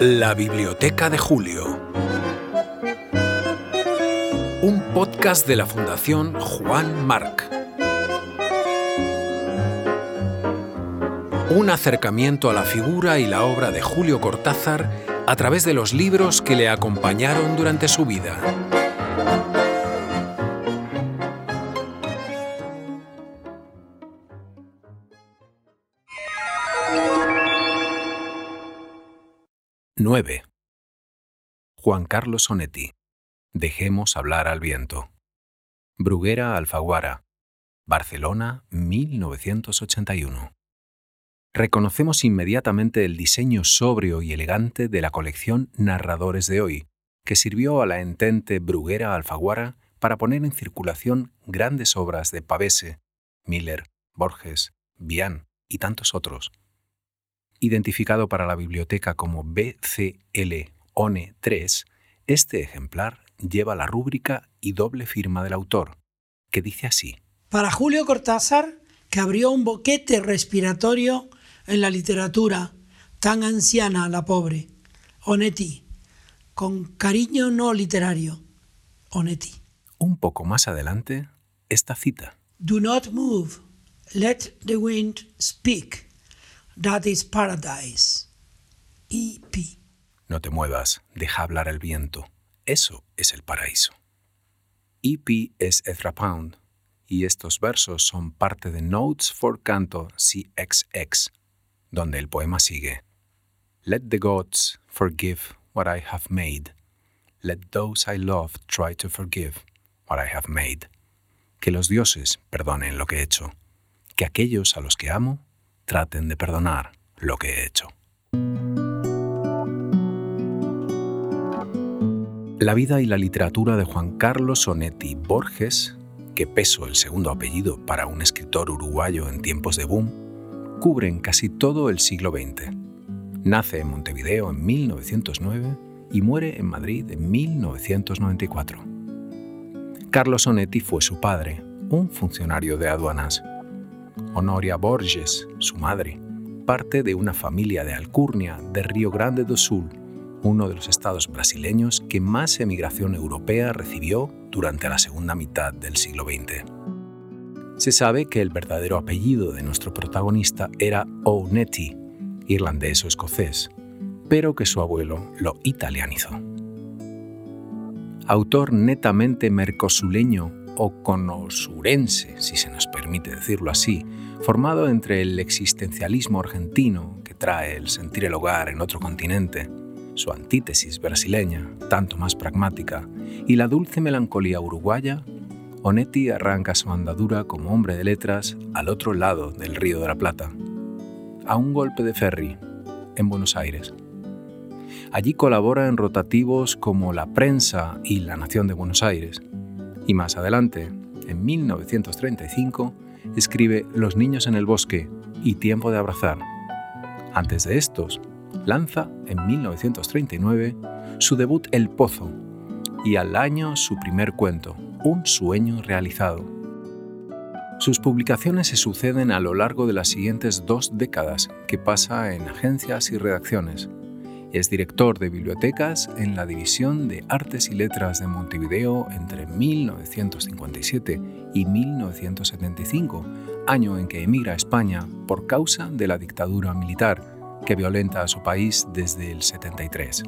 La Biblioteca de Julio. Un podcast de la Fundación Juan Marc. Un acercamiento a la figura y la obra de Julio Cortázar a través de los libros que le acompañaron durante su vida. ¡9! Juan Carlos Sonetti. Dejemos hablar al viento. Bruguera Alfaguara. Barcelona, 1981. Reconocemos inmediatamente el diseño sobrio y elegante de la colección Narradores de hoy, que sirvió a la entente Bruguera Alfaguara para poner en circulación grandes obras de Pavese, Miller, Borges, Bian y tantos otros identificado para la biblioteca como BCL ONE 3, este ejemplar lleva la rúbrica y doble firma del autor, que dice así. Para Julio Cortázar, que abrió un boquete respiratorio en la literatura, tan anciana la pobre, Onetti, con cariño no literario, Onetti. Un poco más adelante, esta cita. Do not move, let the wind speak. That is paradise. EP. No te muevas, deja hablar el viento. Eso es el paraíso. EP es Ezra Pound, y estos versos son parte de Notes for Canto CXX, donde el poema sigue. Let the gods forgive what I have made. Let those I love try to forgive what I have made. Que los dioses perdonen lo que he hecho. Que aquellos a los que amo traten de perdonar lo que he hecho. La vida y la literatura de Juan Carlos Sonetti Borges, que peso el segundo apellido para un escritor uruguayo en tiempos de boom, cubren casi todo el siglo XX. Nace en Montevideo en 1909 y muere en Madrid en 1994. Carlos Sonetti fue su padre, un funcionario de aduanas. Honoria Borges, su madre, parte de una familia de Alcurnia de Río Grande do Sul, uno de los estados brasileños que más emigración europea recibió durante la segunda mitad del siglo XX. Se sabe que el verdadero apellido de nuestro protagonista era O'Netty, irlandés o escocés, pero que su abuelo lo italianizó. Autor netamente mercosuleño o conosurense, si se nos permite decirlo así, formado entre el existencialismo argentino, que trae el sentir el hogar en otro continente, su antítesis brasileña, tanto más pragmática, y la dulce melancolía uruguaya, Onetti arranca su andadura como hombre de letras al otro lado del Río de la Plata, a un golpe de ferry, en Buenos Aires. Allí colabora en rotativos como La Prensa y La Nación de Buenos Aires, y más adelante, en 1935, escribe Los niños en el bosque y Tiempo de abrazar. Antes de estos, lanza en 1939 su debut El Pozo y al año su primer cuento, Un sueño realizado. Sus publicaciones se suceden a lo largo de las siguientes dos décadas que pasa en agencias y redacciones, es director de bibliotecas en la División de Artes y Letras de Montevideo entre 1957 y 1975, año en que emigra a España por causa de la dictadura militar que violenta a su país desde el 73.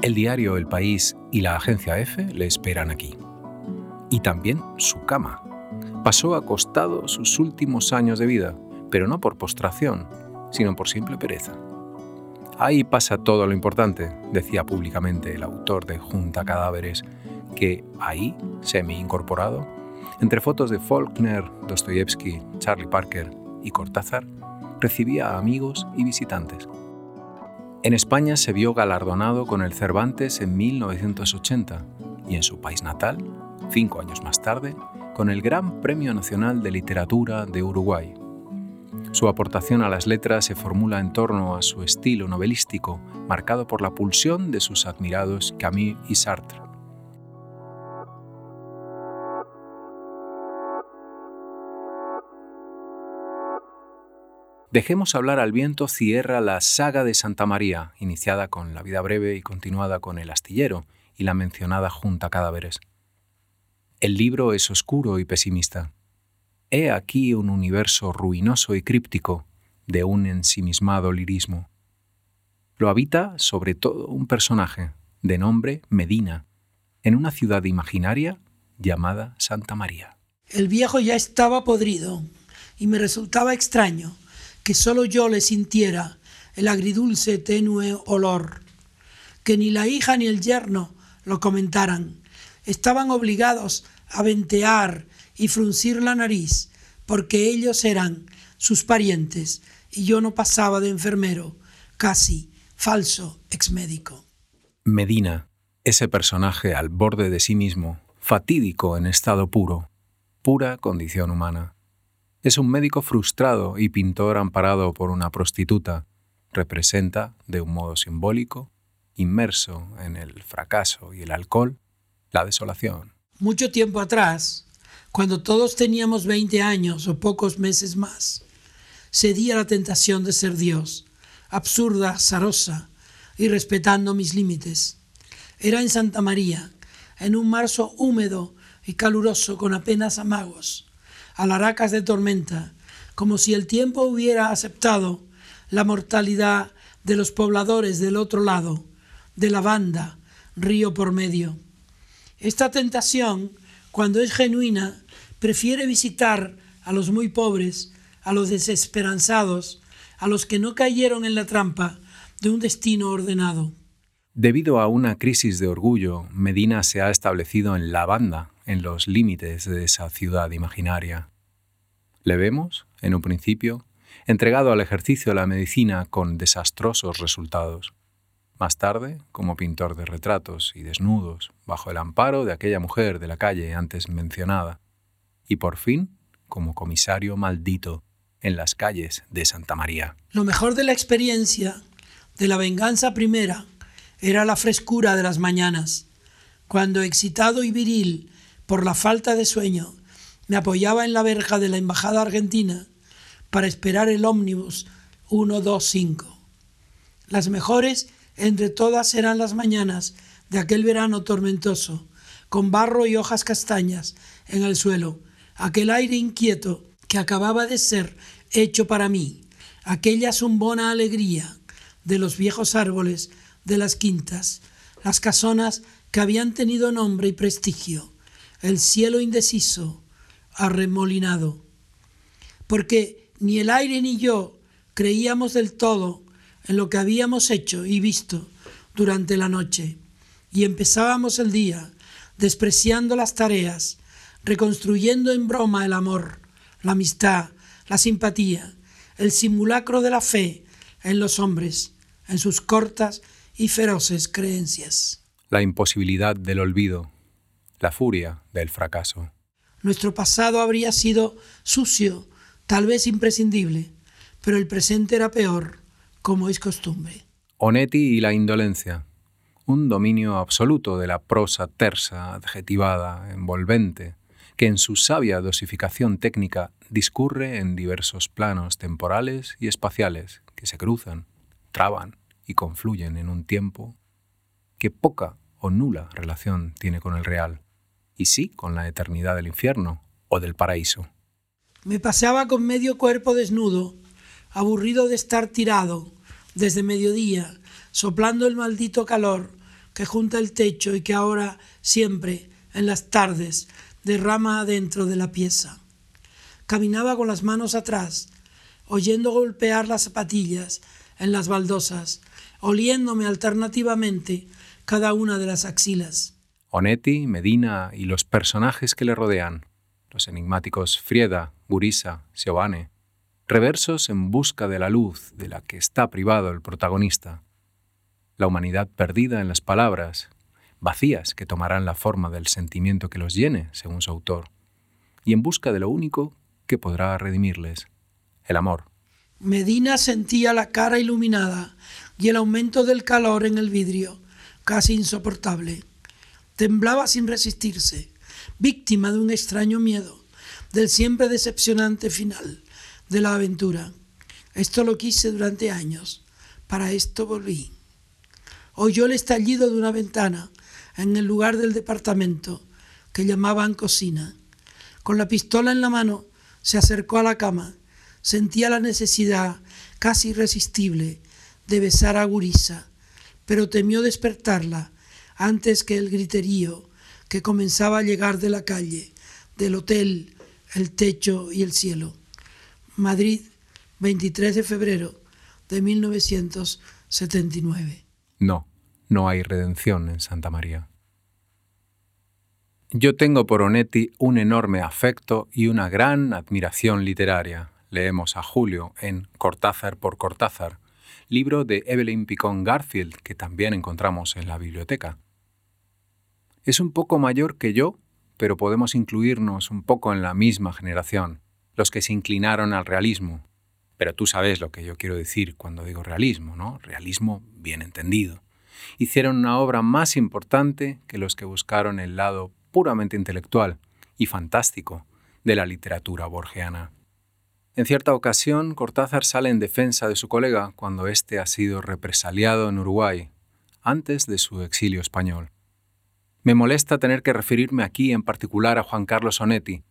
El diario El País y la agencia F le esperan aquí. Y también su cama. Pasó acostado sus últimos años de vida, pero no por postración, sino por simple pereza. Ahí pasa todo lo importante, decía públicamente el autor de Junta Cadáveres, que ahí, semi-incorporado, entre fotos de Faulkner, Dostoyevsky, Charlie Parker y Cortázar, recibía amigos y visitantes. En España se vio galardonado con el Cervantes en 1980 y en su país natal, cinco años más tarde, con el Gran Premio Nacional de Literatura de Uruguay. Su aportación a las letras se formula en torno a su estilo novelístico, marcado por la pulsión de sus admirados Camus y Sartre. Dejemos hablar al viento cierra la saga de Santa María, iniciada con la vida breve y continuada con el astillero y la mencionada junta cadáveres. El libro es oscuro y pesimista. He aquí un universo ruinoso y críptico de un ensimismado lirismo. Lo habita sobre todo un personaje, de nombre Medina, en una ciudad imaginaria llamada Santa María. El viejo ya estaba podrido y me resultaba extraño que solo yo le sintiera el agridulce tenue olor, que ni la hija ni el yerno lo comentaran. Estaban obligados a ventear y fruncir la nariz, porque ellos eran sus parientes y yo no pasaba de enfermero, casi falso exmédico. Medina, ese personaje al borde de sí mismo, fatídico en estado puro, pura condición humana. Es un médico frustrado y pintor amparado por una prostituta. Representa, de un modo simbólico, inmerso en el fracaso y el alcohol, la desolación. Mucho tiempo atrás, cuando todos teníamos 20 años o pocos meses más, cedí a la tentación de ser Dios, absurda, zarosa y respetando mis límites. Era en Santa María, en un marzo húmedo y caluroso con apenas amagos, alaracas de tormenta, como si el tiempo hubiera aceptado la mortalidad de los pobladores del otro lado, de la banda, río por medio. Esta tentación, cuando es genuina, prefiere visitar a los muy pobres, a los desesperanzados, a los que no cayeron en la trampa de un destino ordenado. Debido a una crisis de orgullo, Medina se ha establecido en la banda, en los límites de esa ciudad imaginaria. Le vemos, en un principio, entregado al ejercicio de la medicina con desastrosos resultados. Más tarde, como pintor de retratos y desnudos, bajo el amparo de aquella mujer de la calle antes mencionada y por fin como comisario maldito en las calles de Santa María. Lo mejor de la experiencia, de la venganza primera, era la frescura de las mañanas, cuando excitado y viril por la falta de sueño, me apoyaba en la verja de la Embajada Argentina para esperar el ómnibus 125. Las mejores entre todas eran las mañanas de aquel verano tormentoso, con barro y hojas castañas en el suelo, aquel aire inquieto que acababa de ser hecho para mí, aquella zumbona alegría de los viejos árboles de las quintas, las casonas que habían tenido nombre y prestigio, el cielo indeciso, arremolinado. Porque ni el aire ni yo creíamos del todo en lo que habíamos hecho y visto durante la noche, y empezábamos el día despreciando las tareas reconstruyendo en broma el amor, la amistad, la simpatía, el simulacro de la fe en los hombres, en sus cortas y feroces creencias. La imposibilidad del olvido, la furia del fracaso. Nuestro pasado habría sido sucio, tal vez imprescindible, pero el presente era peor, como es costumbre. Onetti y la indolencia, un dominio absoluto de la prosa tersa, adjetivada, envolvente, que en su sabia dosificación técnica discurre en diversos planos temporales y espaciales que se cruzan, traban y confluyen en un tiempo que poca o nula relación tiene con el real, y sí con la eternidad del infierno o del paraíso. Me paseaba con medio cuerpo desnudo, aburrido de estar tirado desde mediodía, soplando el maldito calor que junta el techo y que ahora siempre, en las tardes, derrama adentro de la pieza. Caminaba con las manos atrás, oyendo golpear las zapatillas en las baldosas, oliéndome alternativamente cada una de las axilas. Onetti, Medina y los personajes que le rodean, los enigmáticos Frieda, Gurisa, Siobane, reversos en busca de la luz de la que está privado el protagonista, la humanidad perdida en las palabras, vacías que tomarán la forma del sentimiento que los llene, según su autor, y en busca de lo único que podrá redimirles, el amor. Medina sentía la cara iluminada y el aumento del calor en el vidrio, casi insoportable. Temblaba sin resistirse, víctima de un extraño miedo, del siempre decepcionante final de la aventura. Esto lo quise durante años. Para esto volví. Oyó el estallido de una ventana en el lugar del departamento que llamaban cocina. Con la pistola en la mano se acercó a la cama. Sentía la necesidad casi irresistible de besar a Gurisa, pero temió despertarla antes que el griterío que comenzaba a llegar de la calle, del hotel, el techo y el cielo. Madrid, 23 de febrero de 1979. No, no hay redención en Santa María. Yo tengo por Onetti un enorme afecto y una gran admiración literaria. Leemos a Julio en Cortázar por Cortázar, libro de Evelyn Picón Garfield que también encontramos en la biblioteca. Es un poco mayor que yo, pero podemos incluirnos un poco en la misma generación, los que se inclinaron al realismo. Pero tú sabes lo que yo quiero decir cuando digo realismo, ¿no? Realismo bien entendido. Hicieron una obra más importante que los que buscaron el lado puramente intelectual y fantástico de la literatura borgiana. En cierta ocasión, Cortázar sale en defensa de su colega cuando éste ha sido represaliado en Uruguay, antes de su exilio español. Me molesta tener que referirme aquí en particular a Juan Carlos Onetti,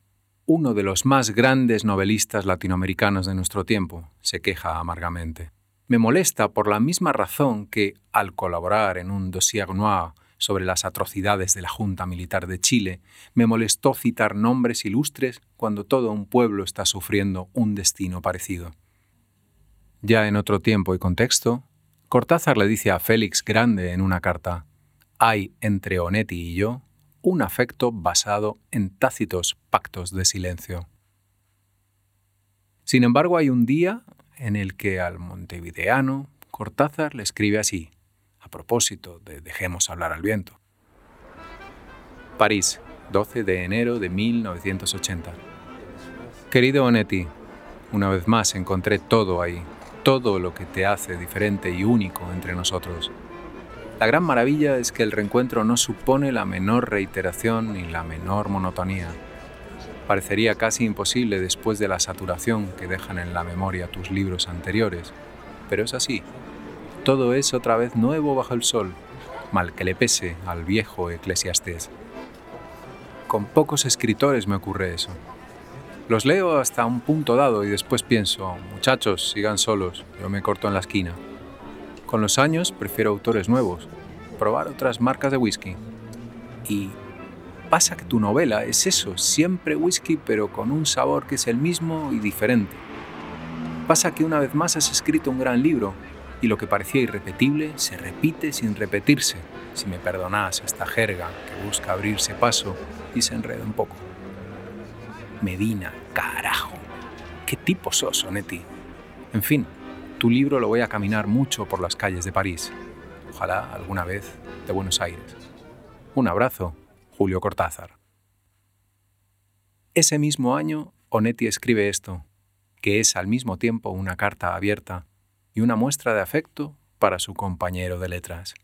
uno de los más grandes novelistas latinoamericanos de nuestro tiempo, se queja amargamente. Me molesta por la misma razón que, al colaborar en un dossier noir sobre las atrocidades de la Junta Militar de Chile, me molestó citar nombres ilustres cuando todo un pueblo está sufriendo un destino parecido. Ya en otro tiempo y contexto, Cortázar le dice a Félix Grande en una carta, hay entre Onetti y yo un afecto basado en tácitos pactos de silencio. Sin embargo, hay un día en el que al montevideano Cortázar le escribe así, a propósito de Dejemos hablar al viento. París, 12 de enero de 1980. Querido Onetti, una vez más encontré todo ahí, todo lo que te hace diferente y único entre nosotros. La gran maravilla es que el reencuentro no supone la menor reiteración ni la menor monotonía. Parecería casi imposible después de la saturación que dejan en la memoria tus libros anteriores, pero es así, todo es otra vez nuevo bajo el sol, mal que le pese al viejo eclesiastés. Con pocos escritores me ocurre eso. Los leo hasta un punto dado y después pienso, muchachos, sigan solos, yo me corto en la esquina. Con los años prefiero autores nuevos, probar otras marcas de whisky. Y pasa que tu novela es eso, siempre whisky pero con un sabor que es el mismo y diferente. Pasa que una vez más has escrito un gran libro y lo que parecía irrepetible se repite sin repetirse, si me perdonás esta jerga que busca abrirse paso y se enreda un poco. Medina, carajo. ¿Qué tipo sos, Sonetti? En fin, tu libro lo voy a caminar mucho por las calles de París. Ojalá alguna vez de Buenos Aires. Un abrazo, Julio Cortázar. Ese mismo año, Onetti escribe esto, que es al mismo tiempo una carta abierta y una muestra de afecto para su compañero de letras.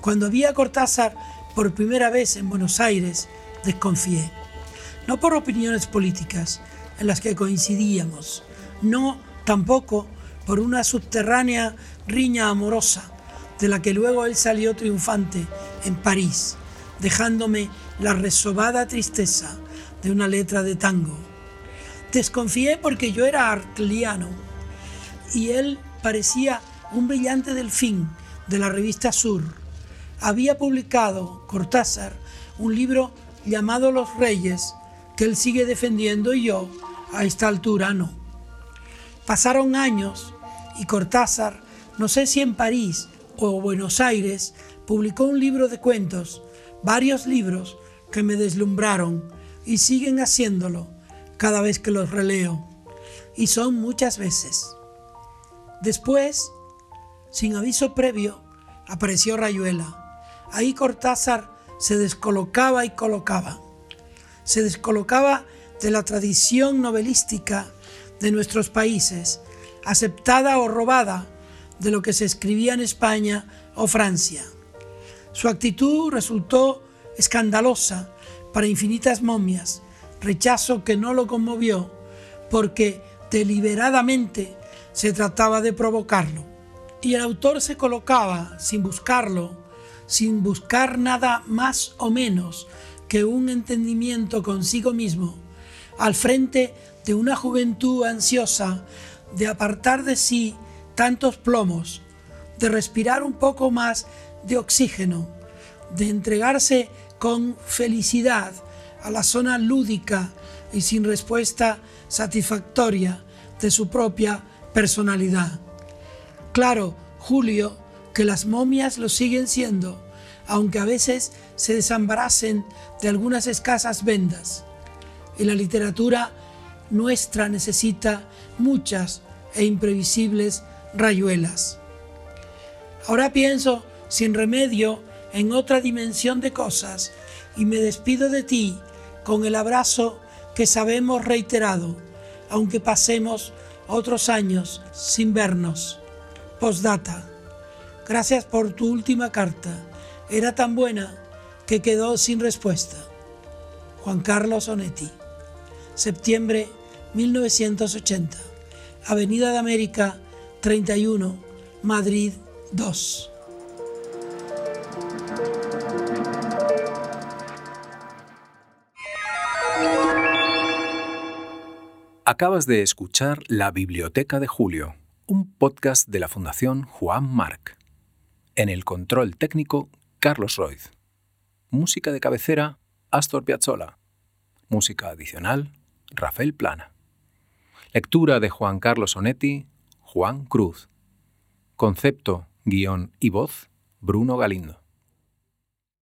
Cuando vi a Cortázar por primera vez en Buenos Aires, desconfié. No por opiniones políticas en las que coincidíamos, no tampoco por una subterránea riña amorosa de la que luego él salió triunfante en París, dejándome la resobada tristeza de una letra de tango Desconfié porque yo era artliano y él parecía un brillante delfín de la revista Sur. Había publicado Cortázar un libro llamado Los Reyes que él sigue defendiendo y yo a esta altura no. Pasaron años y Cortázar, no sé si en París o Buenos Aires, publicó un libro de cuentos, varios libros que me deslumbraron y siguen haciéndolo cada vez que los releo, y son muchas veces. Después, sin aviso previo, apareció Rayuela. Ahí Cortázar se descolocaba y colocaba. Se descolocaba de la tradición novelística de nuestros países, aceptada o robada de lo que se escribía en España o Francia. Su actitud resultó escandalosa para infinitas momias rechazo que no lo conmovió porque deliberadamente se trataba de provocarlo. Y el autor se colocaba, sin buscarlo, sin buscar nada más o menos que un entendimiento consigo mismo, al frente de una juventud ansiosa de apartar de sí tantos plomos, de respirar un poco más de oxígeno, de entregarse con felicidad a la zona lúdica y sin respuesta satisfactoria de su propia personalidad. Claro, Julio, que las momias lo siguen siendo, aunque a veces se desambaracen de algunas escasas vendas. Y la literatura nuestra necesita muchas e imprevisibles rayuelas. Ahora pienso sin remedio en otra dimensión de cosas y me despido de ti con el abrazo que sabemos reiterado, aunque pasemos otros años sin vernos. Postdata. Gracias por tu última carta. Era tan buena que quedó sin respuesta. Juan Carlos Onetti. Septiembre 1980. Avenida de América 31, Madrid 2. Acabas de escuchar La Biblioteca de Julio, un podcast de la Fundación Juan Marc. En el control técnico, Carlos Roiz. Música de cabecera, Astor Piazzolla. Música adicional, Rafael Plana. Lectura de Juan Carlos Onetti, Juan Cruz. Concepto, guion y voz, Bruno Galindo.